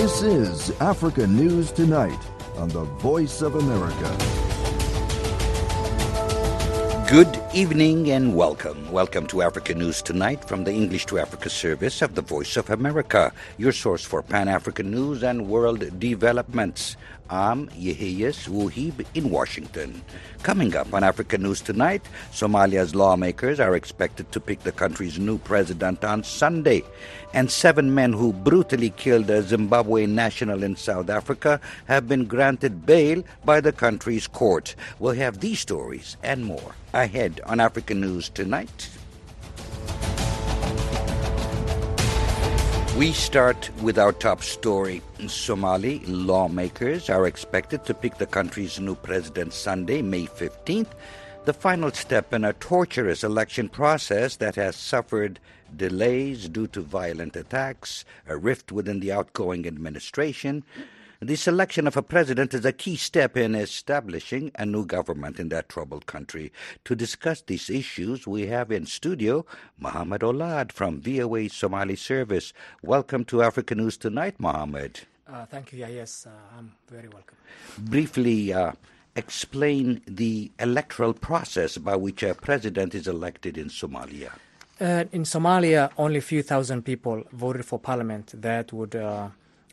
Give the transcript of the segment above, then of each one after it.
This is Africa News Tonight on the Voice of America. Good evening and welcome. Welcome to Africa News Tonight from the English to Africa service of the Voice of America, your source for Pan African news and world developments. I'm Yehiyas Wuhib in Washington. Coming up on African News Tonight, Somalia's lawmakers are expected to pick the country's new president on Sunday. And seven men who brutally killed a Zimbabwe national in South Africa have been granted bail by the country's court. We'll have these stories and more ahead on African News Tonight. We start with our top story. Somali lawmakers are expected to pick the country's new president Sunday, May 15th, the final step in a torturous election process that has suffered delays due to violent attacks, a rift within the outgoing administration, the selection of a president is a key step in establishing a new government in that troubled country. To discuss these issues, we have in studio Mohammed Olad from VOA Somali Service. Welcome to Africa News Tonight, Mohammed. Uh, thank you. Yeah, yes, uh, I'm very welcome. Briefly, uh, explain the electoral process by which a president is elected in Somalia. Uh, in Somalia, only a few thousand people voted for parliament that would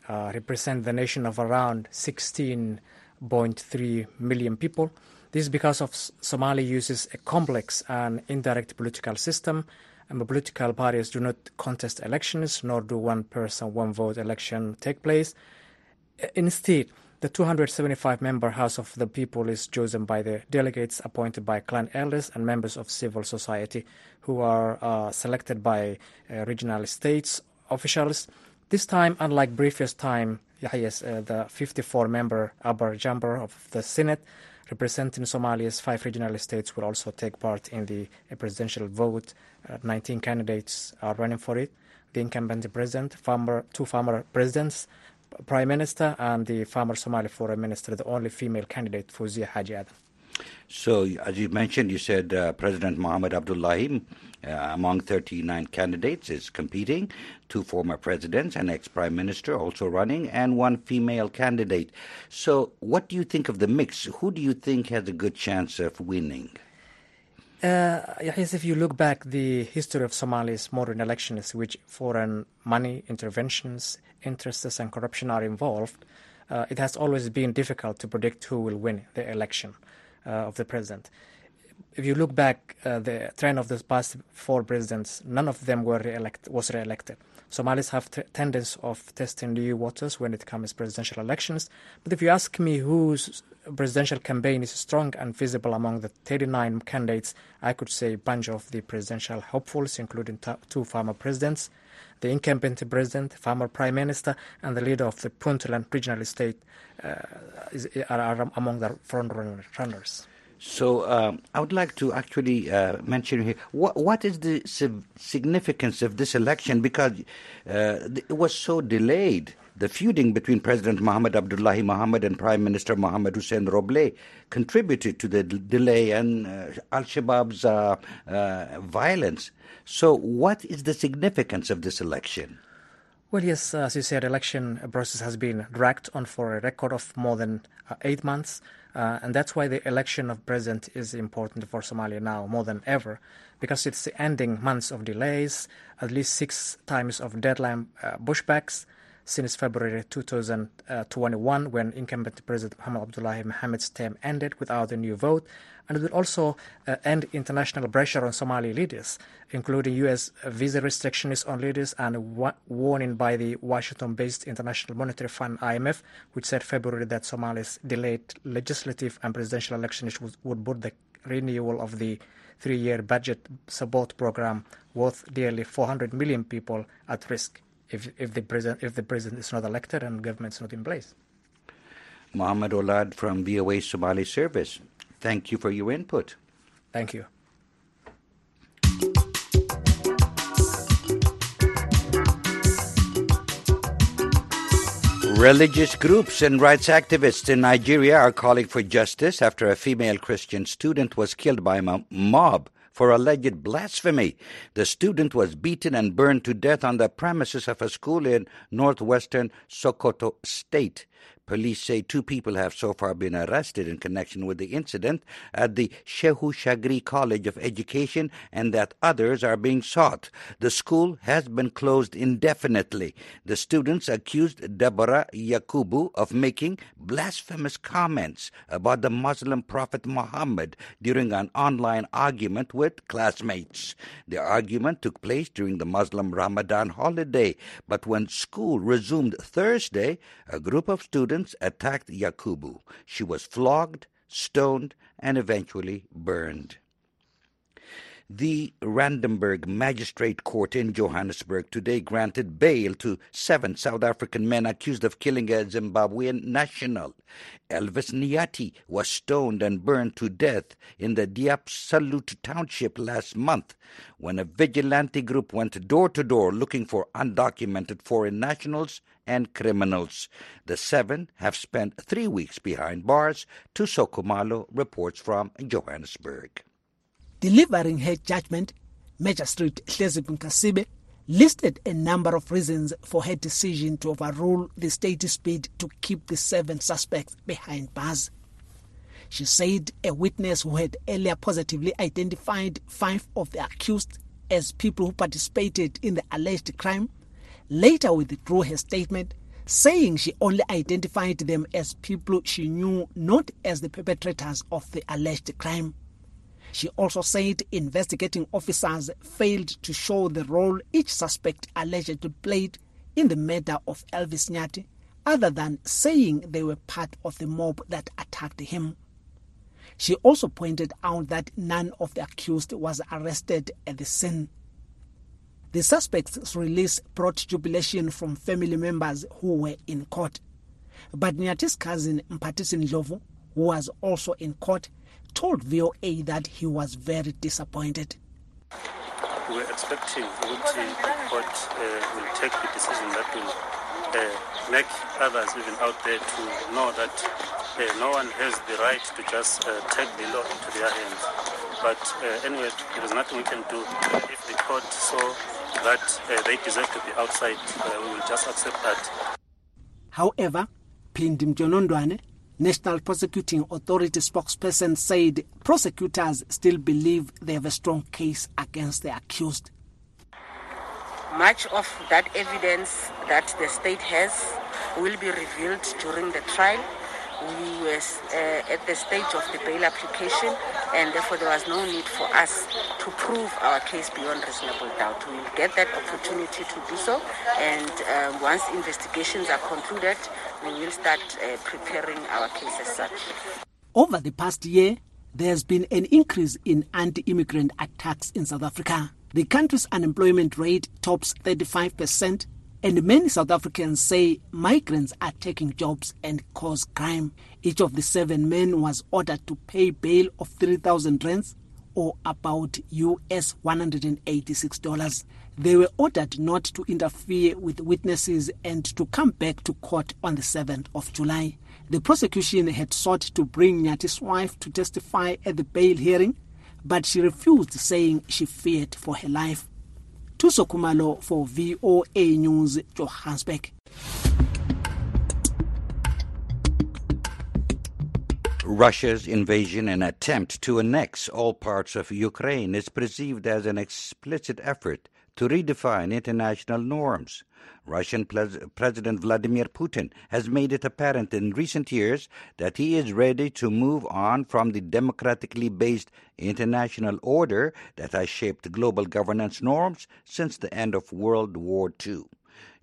uh, represent the nation of around 16.3 million people. This is because of Somalia uses a complex and indirect political system, and the political parties do not contest elections, nor do one person, one vote election take place. Instead, the 275 member House of the People is chosen by the delegates appointed by clan elders and members of civil society who are uh, selected by uh, regional states officials. This time, unlike previous time, yes, uh, the 54-member upper chamber of the Senate representing Somalia's five regional states will also take part in the presidential vote. Uh, 19 candidates are running for it. The incumbent president, former, two former presidents, prime minister, and the former Somali foreign minister, the only female candidate, Fuzia Haji Adam. So, as you mentioned, you said uh, President Mohamed Abdullahi, uh, among 39 candidates, is competing. Two former presidents, an ex prime minister also running, and one female candidate. So, what do you think of the mix? Who do you think has a good chance of winning? Uh, yes, if you look back the history of Somalia's modern elections, which foreign money interventions, interests, and corruption are involved, uh, it has always been difficult to predict who will win the election of the president. If you look back, uh, the trend of the past four presidents, none of them were re-elect- was re-elected. Somalis have t- tendency of testing new waters when it comes to presidential elections. But if you ask me whose presidential campaign is strong and visible among the 39 candidates, I could say a bunch of the presidential hopefuls, including t- two former presidents, the incumbent president, former prime minister, and the leader of the Puntland regional state uh, is, are, among the front runners. So um, I would like to actually uh, mention here what what is the significance of this election because uh, it was so delayed. The feuding between President Mohamed Abdullahi Mohamed and Prime Minister Mohamed Hussein Roble contributed to the d- delay and uh, Al Shabaab's uh, uh, violence. So, what is the significance of this election? Well, yes, as you said, election process has been dragged on for a record of more than uh, eight months. Uh, and that's why the election of president is important for Somalia now more than ever, because it's ending months of delays, at least six times of deadline uh, pushbacks since February 2021, when incumbent President Mohamed Abdullahi Mohamed's term ended without a new vote. And it will also uh, end international pressure on Somali leaders, including U.S. visa restrictions on leaders and wa- warning by the Washington-based International Monetary Fund (IMF), which said February that Somalia's delayed legislative and presidential elections would, would put the renewal of the three-year budget support program worth nearly 400 million people at risk if, if the president if the president is not elected and government is not in place. Mohammed Olad from VOA Somali Service. Thank you for your input. Thank you. Religious groups and rights activists in Nigeria are calling for justice after a female Christian student was killed by a mob for alleged blasphemy. The student was beaten and burned to death on the premises of a school in northwestern Sokoto State. Police say two people have so far been arrested in connection with the incident at the Shehu Shagari College of Education and that others are being sought. The school has been closed indefinitely. The students accused Deborah Yakubu of making blasphemous comments about the Muslim Prophet Muhammad during an online argument with classmates. The argument took place during the Muslim Ramadan holiday, but when school resumed Thursday, a group of students students attacked Yakubu. She was flogged, stoned, and eventually burned. The Randburg Magistrate Court in Johannesburg today granted bail to seven South African men accused of killing a Zimbabwean national. Elvis Nyathi was stoned and burned to death in the Diepsloot township last month when a vigilante group went door to door looking for undocumented foreign nationals and criminals. The seven have spent three weeks behind bars. Thuso Khumalo reports from Johannesburg. Delivering her judgment, Magistrate Hlezipho Nkasibe listed a number of reasons for her decision to overrule the state's bid to keep the seven suspects behind bars. She said a witness who had earlier positively identified five of the accused as people who participated in the alleged crime later withdrew her statement, saying she only identified them as people she knew, not as the perpetrators of the alleged crime. She also said investigating officers failed to show the role each suspect allegedly played in the murder of Elvis Nyathi, other than saying they were part of the mob that attacked him. She also pointed out that none of the accused was arrested at the scene. The suspect's release brought jubilation from family members who were in court. But Nyathi's cousin Mphatisi Ndlovu, who was also in court, told VOA that he was very disappointed. We were expecting the court uh, will take the decision that will uh, make others even out there to know that uh, no one has the right to just uh, take the law into their hands. But uh, anyway, there is nothing we can do. If the court saw that uh, they deserve to be outside, we will just accept that. However, Phindi Mjonondwane, National Prosecuting Authority spokesperson said prosecutors still believe they have a strong case against the accused. Much of that evidence that the state has will be revealed during the trial we were uh, at the stage of the bail application, and therefore there was no need for us to prove our case beyond reasonable doubt. We will get that opportunity to do so, and um, once investigations are concluded, we will start uh, preparing our case as such. Over the past year, there has been an increase in anti immigrant attacks in South Africa. The country's unemployment rate tops 35 percent and many South Africans say migrants are taking jobs and cause crime. Each of the seven men was ordered to pay bail of 3,000 rands or about US $186. They were ordered not to interfere with witnesses and to come back to court on the 7th of July. The prosecution had sought to bring Nyathi's wife to testify at the bail hearing, but she refused, saying she feared for her life. Khumalo for VOA News, Johannesburg. Russia's invasion and attempt to annex all parts of Ukraine is perceived as an explicit effort to redefine international norms. Russian President Vladimir Putin has made it apparent in recent years that he is ready to move on from the democratically based international order that has shaped global governance norms since the end of World War II.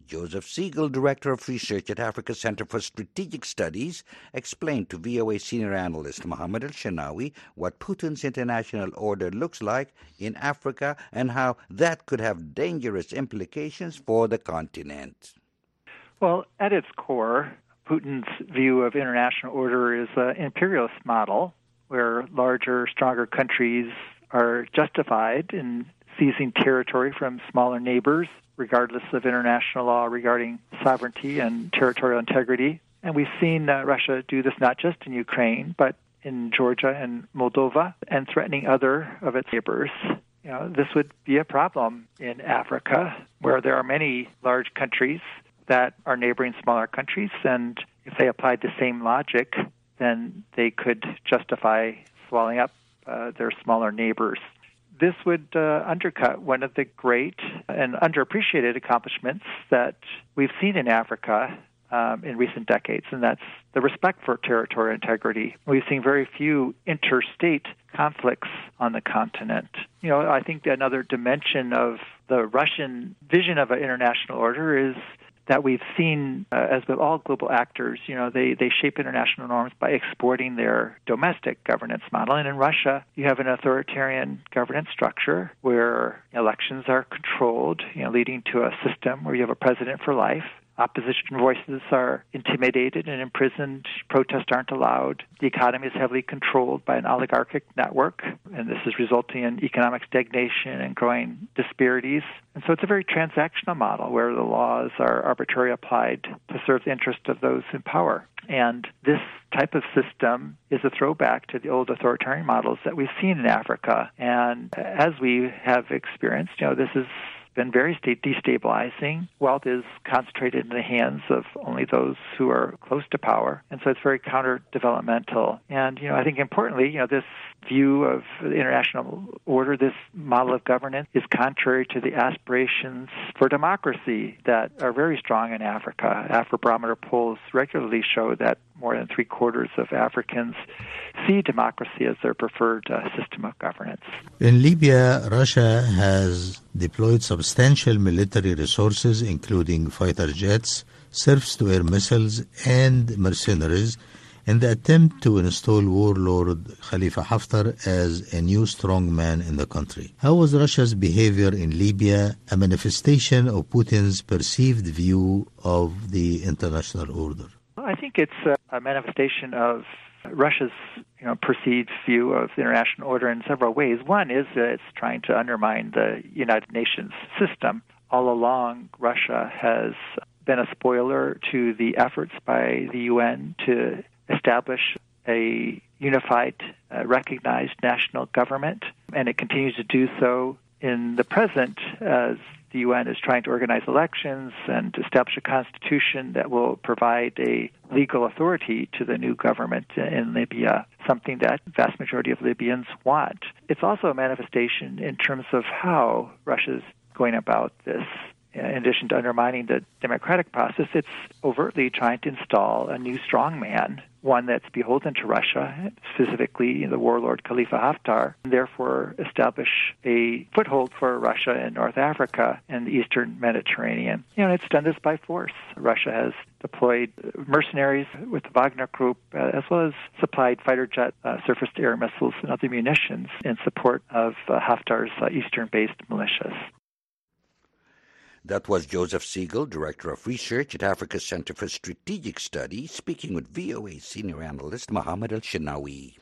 Joseph Siegle, Director of Research at Africa Center for Strategic Studies, explained to VOA senior analyst Mohammed El Shenawi what Putin's international order looks like in Africa and how that could have dangerous implications for the continent. Well, at its core, Putin's view of international order is an imperialist model where larger, stronger countries are justified in seizing territory from smaller neighbors regardless of international law regarding sovereignty and territorial integrity. And we've seen uh, Russia do this not just in Ukraine, but in Georgia and Moldova and threatening other of its neighbors. You know, this would be a problem in Africa where there are many large countries that are neighboring smaller countries and if they applied the same logic, then they could justify swallowing up uh, their smaller neighbors. This would uh, undercut one of the great and underappreciated accomplishments that we've seen in Africa um, in recent decades, and that's the respect for territorial integrity. We've seen very few interstate conflicts on the continent. You know, I think another dimension of the Russian vision of an international order is that we've seen, uh, as with all global actors, you know, they, they shape international norms by exporting their domestic governance model. And in Russia, you have an authoritarian governance structure where elections are controlled, you know, leading to a system where you have a president for life Opposition voices are intimidated and imprisoned. Protests aren't allowed. The economy is heavily controlled by an oligarchic network, and this is resulting in economic stagnation and growing disparities. And so it's a very transactional model where the laws are arbitrarily applied to serve the interest of those in power. And this type of system is a throwback to the old authoritarian models that we've seen in Africa. And as we have experienced, you know, this is been very destabilizing. Wealth is concentrated in the hands of only those who are close to power, and so it's very counter-developmental. And you know, I think importantly, you know, this view of the international order, this model of governance, is contrary to the aspirations for democracy that are very strong in Africa. Afrobarometer polls regularly show that more than three quarters of Africans see democracy as their preferred uh, system of governance. In Libya, Russia has deployed substantial military resources, including fighter jets, surface to air missiles, and mercenaries in the attempt to install warlord Khalifa Haftar as a new strongman in the country. How was Russia's behavior in Libya a manifestation of Putin's perceived view of the international order? I think it's uh, a manifestation of Russia's you know, perceived view of international order in several ways. One is that it's trying to undermine the United Nations system. All along, Russia has been a spoiler to the efforts by the UN to establish a unified, uh, recognized national government, and it continues to do so in the present as the UN is trying to organize elections and establish a constitution that will provide a legal authority to the new government in Libya, something that vast majority of Libyans want. It's also a manifestation in terms of how Russia's going about this in addition to undermining the democratic process, it's overtly trying to install a new strongman, one that's beholden to Russia, specifically the warlord Khalifa Haftar, and therefore establish a foothold for Russia in North Africa and the eastern Mediterranean. You know, it's done this by force. Russia has deployed mercenaries with the Wagner Group, uh, as well as supplied fighter jet, uh, surface to air missiles, and other munitions in support of uh, Haftar's uh, eastern based militias. That was Joseph Siegle, Director of Research at Africa Center for Strategic Studies, speaking with VOA senior analyst Mohammed El Shinawi.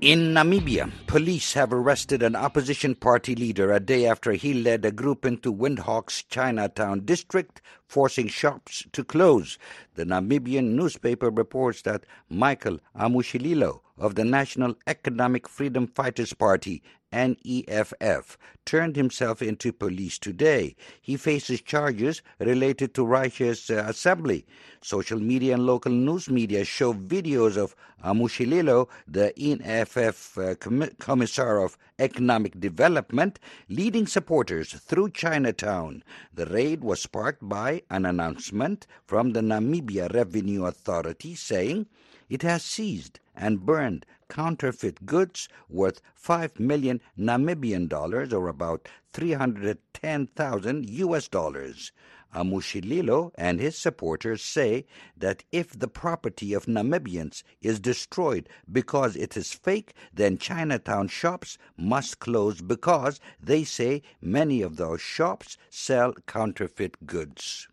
In Namibia, police have arrested an opposition party leader a day after he led a group into Windhoek's Chinatown district, forcing shops to close. The Namibian newspaper reports that Michael Amushelelo of the National Economic Freedom Fighters Party NEFF, turned himself into police today. He faces charges related to riotous uh, assembly. Social media and local news media show videos of Amushelelo, the NEFF uh, Commissar of Economic Development, leading supporters through Chinatown. The raid was sparked by an announcement from the Namibia Revenue Authority saying it has seized and burned counterfeit goods worth 5 million Namibian dollars or about 310,000 US dollars. Amushelelo and his supporters say that if the property of Namibians is destroyed because it is fake, then Chinatown shops must close because they say many of those shops sell counterfeit goods.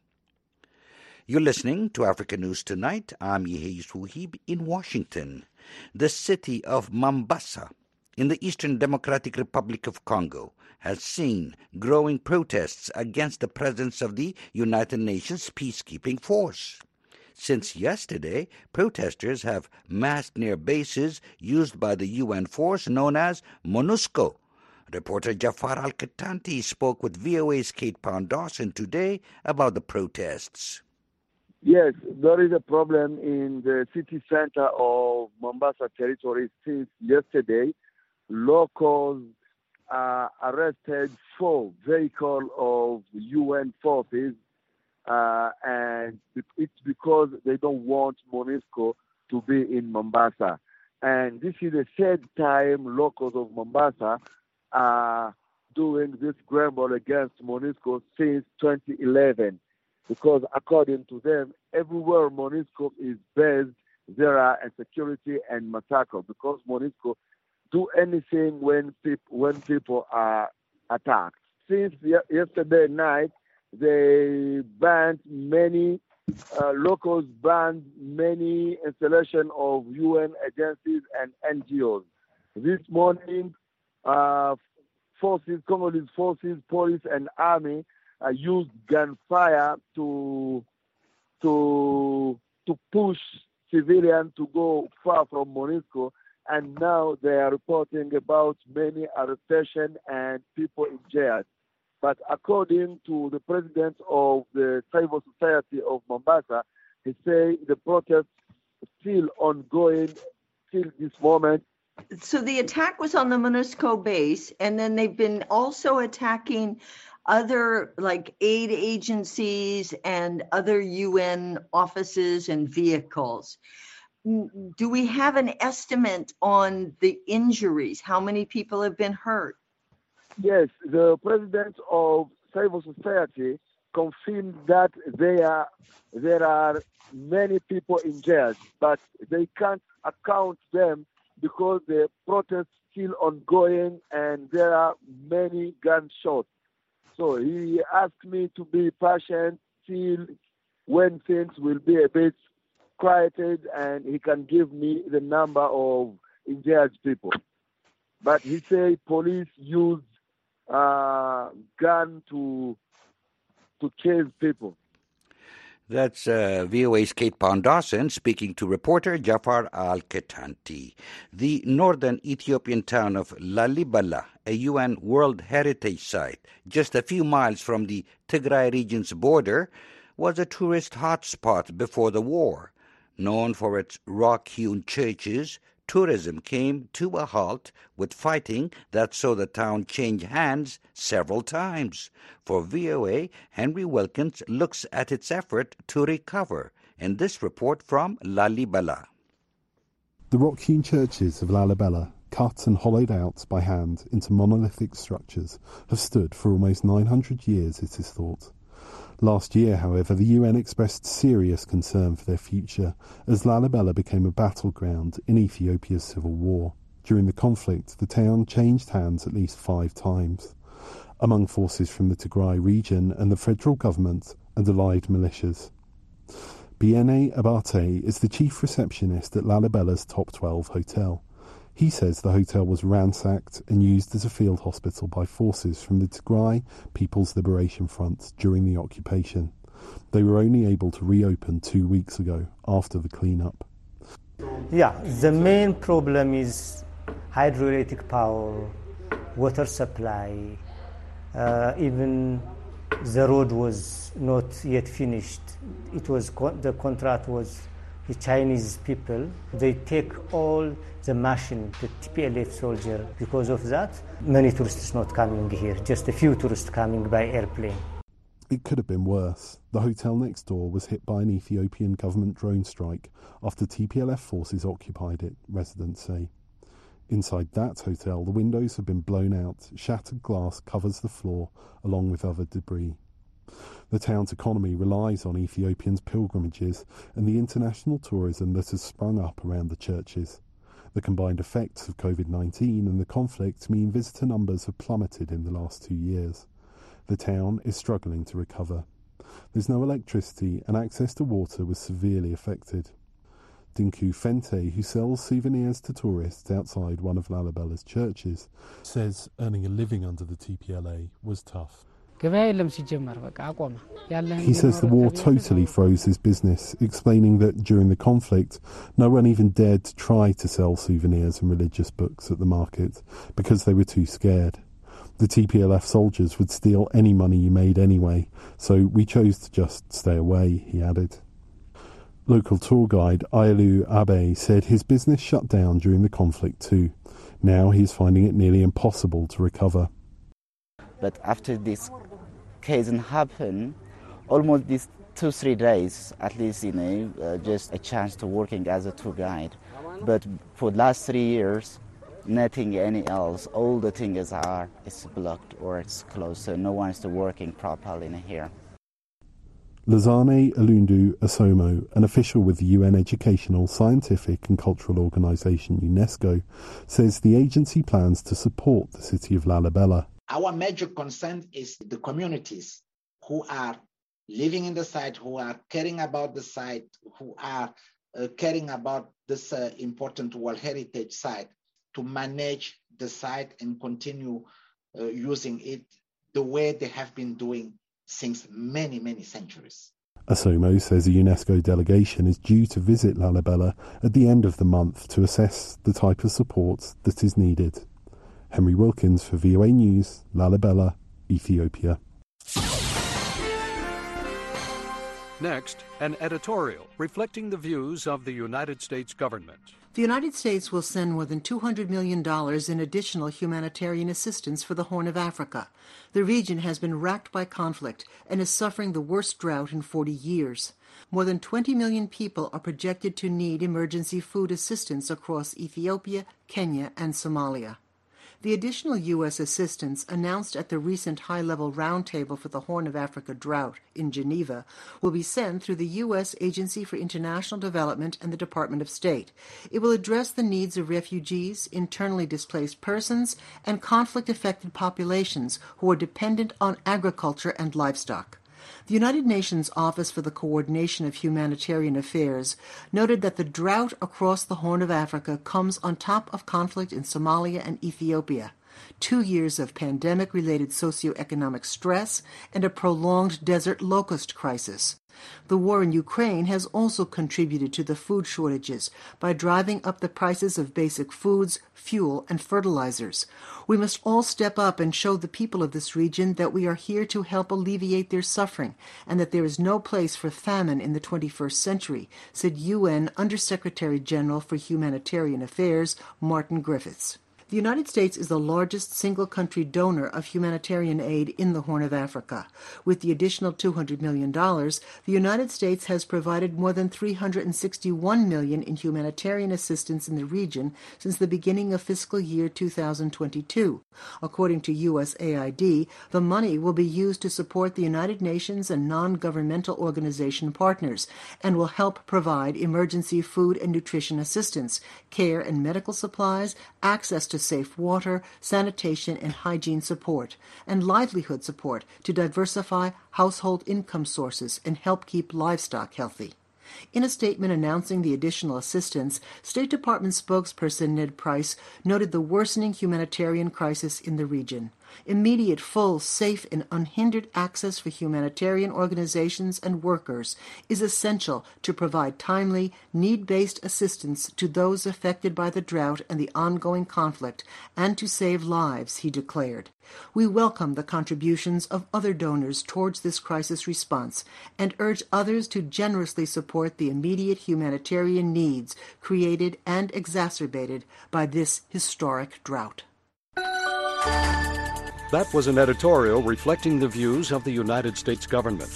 You're listening to African News Tonight. I'm Yehiz Wuhib in Washington. The city of Mambasa in the Eastern Democratic Republic of Congo has seen growing protests against the presence of the United Nations peacekeeping force. Since yesterday, protesters have massed near bases used by the UN force known as MONUSCO. Reporter Jafar Al Katanti spoke with VOA's Kate Pound Dawson today about the protests. Yes, there is a problem in the city center of Mambasa territory since yesterday. Locals uh, arrested four vehicles of UN forces, uh, and it's because they don't want MONUSCO to be in Mambasa. And this is the third time locals of Mambasa are doing this grumble against MONUSCO since 2011 because according to them, everywhere MONUSCO is based, there are insecurity and massacre because MONUSCO do anything when people when people are attacked. Since yesterday night, they banned many uh, locals banned many installation of UN agencies and NGOs. This morning, uh, forces, Congolese forces, police, and army uh, used gunfire to to to push civilians to go far from MONUSCO, and now they are reporting about many arrestations and people in jail. But according to the president of the Civil Society of Mambasa, he say the protest still ongoing till this moment. So the attack was on the MONUSCO base, and then they've been also attacking other like aid agencies and other UN offices and vehicles. Do we have an estimate on the injuries? How many people have been hurt? Yes, the president of civil society confirmed that there are, there are many people in jail, but they can't account them because the protest still ongoing and there are many gunshots. So he asked me to be patient till when things will be a bit quieted and he can give me the number of injured people. But he said police used uh, gun to to chase people. That's uh, VOA's Kate Pound Dawson speaking to reporter Jafar Al Ketanti. The northern Ethiopian town of Lalibela, a UN World Heritage Site, just a few miles from the Tigray region's border, was a tourist hotspot before the war. Known for its rock hewn churches, tourism came to a halt with fighting that saw the town change hands several times. For VOA, Henry Wilkins looks at its effort to recover in this report from Lalibela. The rock-hewn churches of Lalibela, cut and hollowed out by hand into monolithic structures, have stood for almost 900 years, it is thought. Last year, however, the UN expressed serious concern for their future as Lalibela became a battleground in Ethiopia's civil war. During the conflict, the town changed hands at least five times, among forces from the Tigray region and the federal government and allied militias. Biene Abate is the chief receptionist at Lalibela's Top 12 hotel. He says the hotel was ransacked and used as a field hospital by forces from the Tigray People's Liberation Front during the occupation. They were only able to reopen two weeks ago after the cleanup. Yeah, the main problem is hydroelectric power, water supply, uh, even the road was not yet finished. It was the contract was the Chinese people. They take all the machine, the TPLF soldier. Because of that, many tourists not coming here. Just a few tourists coming by airplane. It could have been worse. The hotel next door was hit by an Ethiopian government drone strike after TPLF forces occupied it, residents say. Inside that hotel, the windows have been blown out, shattered glass covers the floor, along with other debris. The town's economy relies on Ethiopians' pilgrimages and the international tourism that has sprung up around the churches. The combined effects of COVID 19 and the conflict mean visitor numbers have plummeted in the last two years. The town is struggling to recover. There's no electricity and access to water was severely affected. Dinku Fente, who sells souvenirs to tourists outside one of Lalibela's churches, says earning a living under the TPLF was tough. He says the war totally froze his business, explaining that during the conflict, no one even dared to try to sell souvenirs and religious books at the market because they were too scared. The TPLF soldiers would steal any money you made anyway, so we chose to just stay away, he added. Local tour guide Ailu Abe said his business shut down during the conflict too. Now he is finding it nearly impossible to recover. But after this case happened, almost these two, three days, at least, you know, uh, just a chance to working as a tour guide. But for the last three years, nothing any else. All the things are it's blocked or it's closed, so no one is working properly in here. Lazare Eloundou Assomo, an official with the UN Educational, Scientific and Cultural Organization UNESCO, says the agency plans to support the city of Lalibela. Our major concern is the communities who are living in the site, who are caring about the site, who are uh, caring about this uh, important World Heritage site to manage the site and continue uh, using it the way they have been doing since many, many centuries. Assomo says a UNESCO delegation is due to visit Lalibela at the end of the month to assess the type of support that is needed. Henry Wilkins for VOA News, Lalibela, Ethiopia. Next, an editorial reflecting the views of the United States government. The United States will send more than $200 million in additional humanitarian assistance for the Horn of Africa. The region has been racked by conflict and is suffering the worst drought in 40 years. More than 20 million people are projected to need emergency food assistance across Ethiopia, Kenya, and Somalia. The additional U.S. assistance announced at the recent high level roundtable for the Horn of Africa drought in Geneva will be sent through the U.S. Agency for International Development and the Department of State. It will address the needs of refugees, internally displaced persons, and conflict affected populations who are dependent on agriculture and livestock. The United Nations Office for the Coordination of Humanitarian Affairs noted that the drought across the Horn of Africa comes on top of conflict in Somalia and Ethiopia, two years of pandemic related socioeconomic stress, and a prolonged desert locust crisis. The war in Ukraine has also contributed to the food shortages by driving up the prices of basic foods, fuel, and fertilizers. We must all step up and show the people of this region that we are here to help alleviate their suffering and that there is no place for famine in the 21st century, said UN Undersecretary General for Humanitarian Affairs Martin Griffiths. The United States is the largest single country donor of humanitarian aid in the Horn of Africa. With the additional $200 million, the United States has provided more than 361 million in humanitarian assistance in the region since the beginning of fiscal year 2022. According to USAID, the money will be used to support the United Nations and non-governmental organization partners and will help provide emergency food and nutrition assistance, care and medical supplies, access to safe water, sanitation, and hygiene support, and livelihood support to diversify household income sources and help keep livestock healthy. In a statement announcing the additional assistance, State Department spokesperson Ned Price noted the worsening humanitarian crisis in the region. Immediate, full, safe, and unhindered access for humanitarian organizations and workers is essential to provide timely, need based assistance to those affected by the drought and the ongoing conflict and to save lives, he declared. We welcome the contributions of other donors towards this crisis response and urge others to generously support the immediate humanitarian needs created and exacerbated by this historic drought. That was an editorial reflecting the views of the United States government.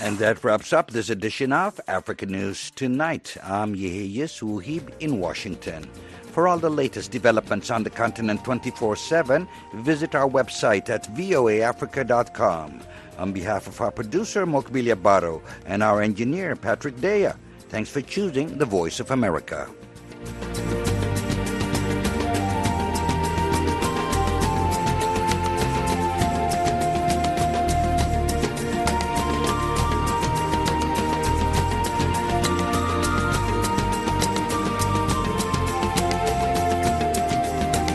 And that wraps up this edition of African News Tonight. I'm Yehiyas Wuhib in Washington. For all the latest developments on the continent 24 7, visit our website at voaafrica.com. On behalf of our producer, Mokbilia Baro, and our engineer, Patrick Dea, thanks for choosing the Voice of America.